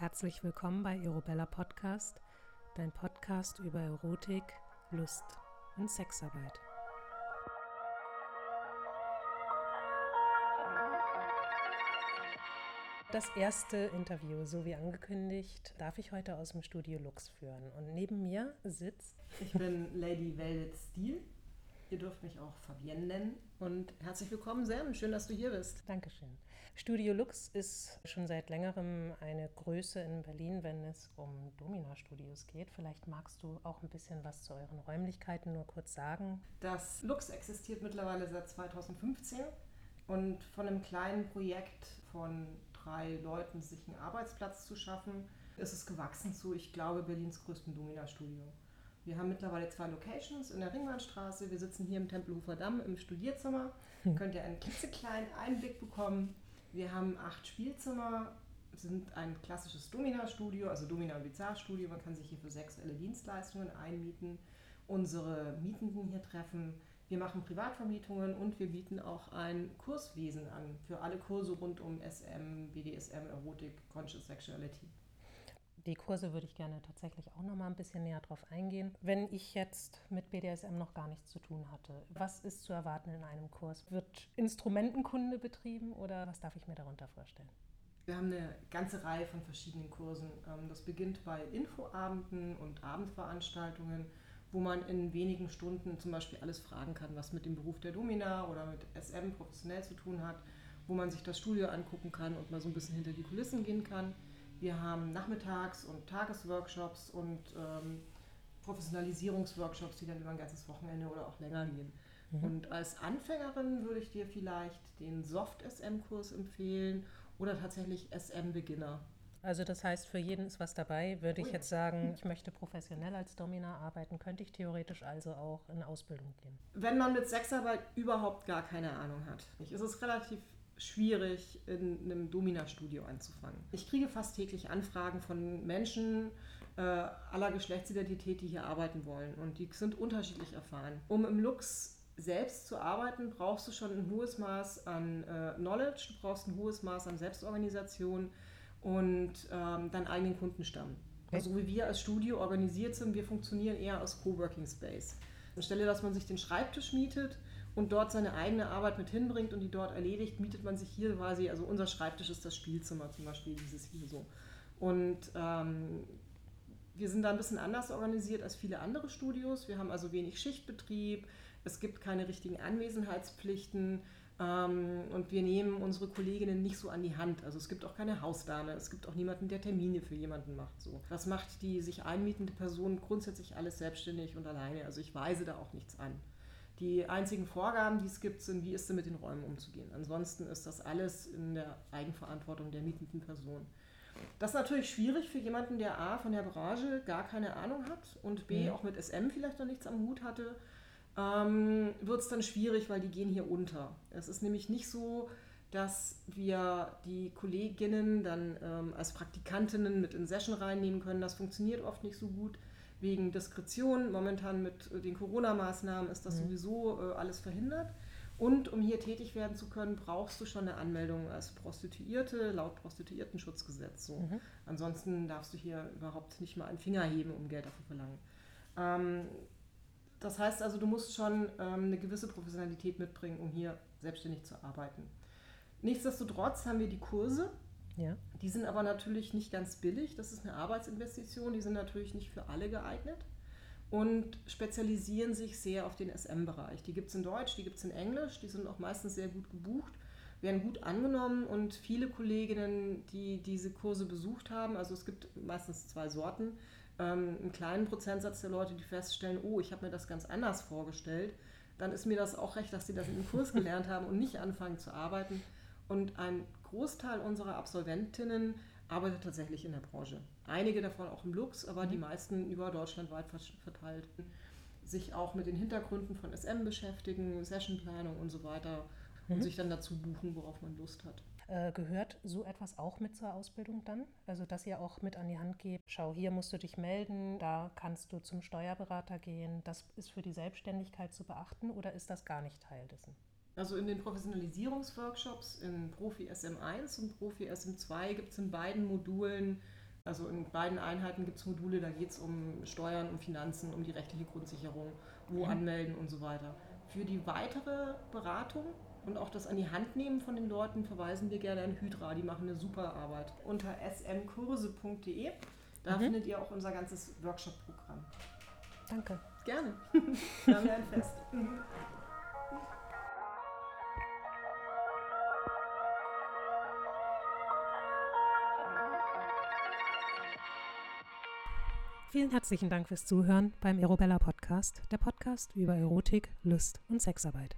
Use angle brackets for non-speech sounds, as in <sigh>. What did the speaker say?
Herzlich willkommen bei Erobella Podcast, dein Podcast über Erotik, Lust und Sexarbeit. Das erste Interview, so wie angekündigt, darf ich heute aus dem Studio Lux führen. Und neben mir sitzt. Ich bin Lady Velvet Steel. Ihr dürft mich auch Fabienne nennen. Und herzlich willkommen, Sam. Schön, dass du hier bist. Dankeschön. Studio Lux ist schon seit längerem eine Größe in Berlin, wenn es um Domina-Studios geht. Vielleicht magst du auch ein bisschen was zu euren Räumlichkeiten nur kurz sagen. Das Lux existiert mittlerweile seit 2015 und von einem kleinen Projekt von drei Leuten, sich einen Arbeitsplatz zu schaffen, ist es gewachsen zu, ich glaube, Berlins größten Domina-Studio. Wir haben mittlerweile zwei Locations in der Ringbahnstraße. Wir sitzen hier im Tempelhofer Damm im Studierzimmer. Hm. Könnt ihr einen klitzekleinen Einblick bekommen. Wir haben acht Spielzimmer, sind ein klassisches Domina-Studio, also Domina- und Bizarre-Studio. Man kann sich hier für sexuelle Dienstleistungen einmieten, unsere Mietenden hier treffen. Wir machen Privatvermietungen und wir bieten auch ein Kurswesen an für alle Kurse rund um SM, BDSM, Erotik, Conscious Sexuality. Die Kurse würde ich gerne tatsächlich auch noch mal ein bisschen näher drauf eingehen. Wenn ich jetzt mit BDSM noch gar nichts zu tun hatte, was ist zu erwarten in einem Kurs? Wird Instrumentenkunde betrieben oder was darf ich mir darunter vorstellen? Wir haben eine ganze Reihe von verschiedenen Kursen. Ähm, das beginnt bei Infoabenden und Abendveranstaltungen, wo man in wenigen Stunden zum Beispiel alles fragen kann, was mit dem Beruf der Domina oder mit SM professionell zu tun hat, wo man sich das Studio angucken kann und mal so ein bisschen hinter die Kulissen gehen kann. Wir haben Nachmittags- und Tagesworkshops und ähm, Professionalisierungsworkshops, die dann über ein ganzes Wochenende oder auch länger gehen. Mhm. Und als Anfängerin würde ich dir vielleicht den Soft-SM-Kurs empfehlen oder tatsächlich SM-Beginner. Also das heißt, für jeden ist was dabei. Würde oh ich jetzt sagen, <laughs> ich möchte professionell als Domina arbeiten, könnte ich theoretisch also auch in Ausbildung gehen. Wenn man mit Sexarbeit überhaupt gar keine Ahnung hat, ist es relativ schwierig, in einem Domina-Studio anzufangen. Ich kriege fast täglich Anfragen von Menschen äh, aller Geschlechtsidentität, die hier arbeiten wollen. Und die sind unterschiedlich erfahren. Um im Lux selbst zu arbeiten, brauchst du schon ein hohes Maß an äh, Knowledge, du brauchst ein hohes Maß an Selbstorganisation und ähm, deinen eigenen Kundenstamm. Also wie wir als Studio organisiert sind, wir funktionieren eher als Coworking Space. Anstelle, dass man sich den Schreibtisch mietet und dort seine eigene Arbeit mit hinbringt und die dort erledigt, mietet man sich hier quasi, also unser Schreibtisch ist das Spielzimmer zum Beispiel, dieses hier so. Und ähm, wir sind da ein bisschen anders organisiert als viele andere Studios. Wir haben also wenig Schichtbetrieb, es gibt keine richtigen Anwesenheitspflichten ähm, und wir nehmen unsere Kolleginnen nicht so an die Hand. Also es gibt auch keine Hausdame, es gibt auch niemanden, der Termine für jemanden macht. So. Das macht die sich einmietende Person grundsätzlich alles selbstständig und alleine. Also ich weise da auch nichts an. Die einzigen Vorgaben, die es gibt, sind, wie ist denn mit den Räumen umzugehen. Ansonsten ist das alles in der Eigenverantwortung der mietenden Person. Das ist natürlich schwierig für jemanden, der A von der Branche gar keine Ahnung hat und B mhm. auch mit SM vielleicht noch nichts am Hut hatte. Ähm, Wird es dann schwierig, weil die gehen hier unter. Es ist nämlich nicht so, dass wir die Kolleginnen dann ähm, als Praktikantinnen mit in Session reinnehmen können. Das funktioniert oft nicht so gut wegen Diskretion. Momentan mit den Corona-Maßnahmen ist das mhm. sowieso äh, alles verhindert. Und um hier tätig werden zu können, brauchst du schon eine Anmeldung als Prostituierte laut Prostituiertenschutzgesetz. So. Mhm. Ansonsten darfst du hier überhaupt nicht mal einen Finger heben, um Geld dafür verlangen. Ähm, das heißt also, du musst schon ähm, eine gewisse Professionalität mitbringen, um hier selbstständig zu arbeiten. Nichtsdestotrotz haben wir die Kurse, ja. Die sind aber natürlich nicht ganz billig. Das ist eine Arbeitsinvestition. Die sind natürlich nicht für alle geeignet und spezialisieren sich sehr auf den SM-Bereich. Die gibt es in Deutsch, die gibt es in Englisch. Die sind auch meistens sehr gut gebucht, werden gut angenommen und viele Kolleginnen, die diese Kurse besucht haben, also es gibt meistens zwei Sorten, ähm, einen kleinen Prozentsatz der Leute, die feststellen, oh, ich habe mir das ganz anders vorgestellt, dann ist mir das auch recht, dass sie das einem Kurs gelernt haben und nicht anfangen zu arbeiten. Und ein Großteil unserer Absolventinnen arbeitet tatsächlich in der Branche. Einige davon auch im Lux, aber mhm. die meisten über deutschlandweit verteilt sich auch mit den Hintergründen von SM beschäftigen, Sessionplanung und so weiter mhm. und sich dann dazu buchen, worauf man Lust hat. Äh, gehört so etwas auch mit zur Ausbildung dann? Also, dass ihr auch mit an die Hand gebt, schau, hier musst du dich melden, da kannst du zum Steuerberater gehen. Das ist für die Selbstständigkeit zu beachten oder ist das gar nicht Teil dessen? Also in den Professionalisierungsworkshops in Profi SM1 und Profi SM2 gibt es in beiden Modulen Also in beiden Einheiten gibt es Module, da geht es um Steuern, um Finanzen, um die rechtliche Grundsicherung, wo mhm. anmelden und so weiter. Für die weitere Beratung und auch das an die Hand nehmen von den Leuten verweisen wir gerne an Hydra. Die machen eine super Arbeit. Unter smkurse.de, da mhm. findet ihr auch unser ganzes Workshop-Programm. Danke. Gerne. <laughs> Ja ein Fest. <laughs> Vielen herzlichen Dank fürs Zuhören beim Erobella Podcast, der Podcast über Erotik, Lust und Sexarbeit.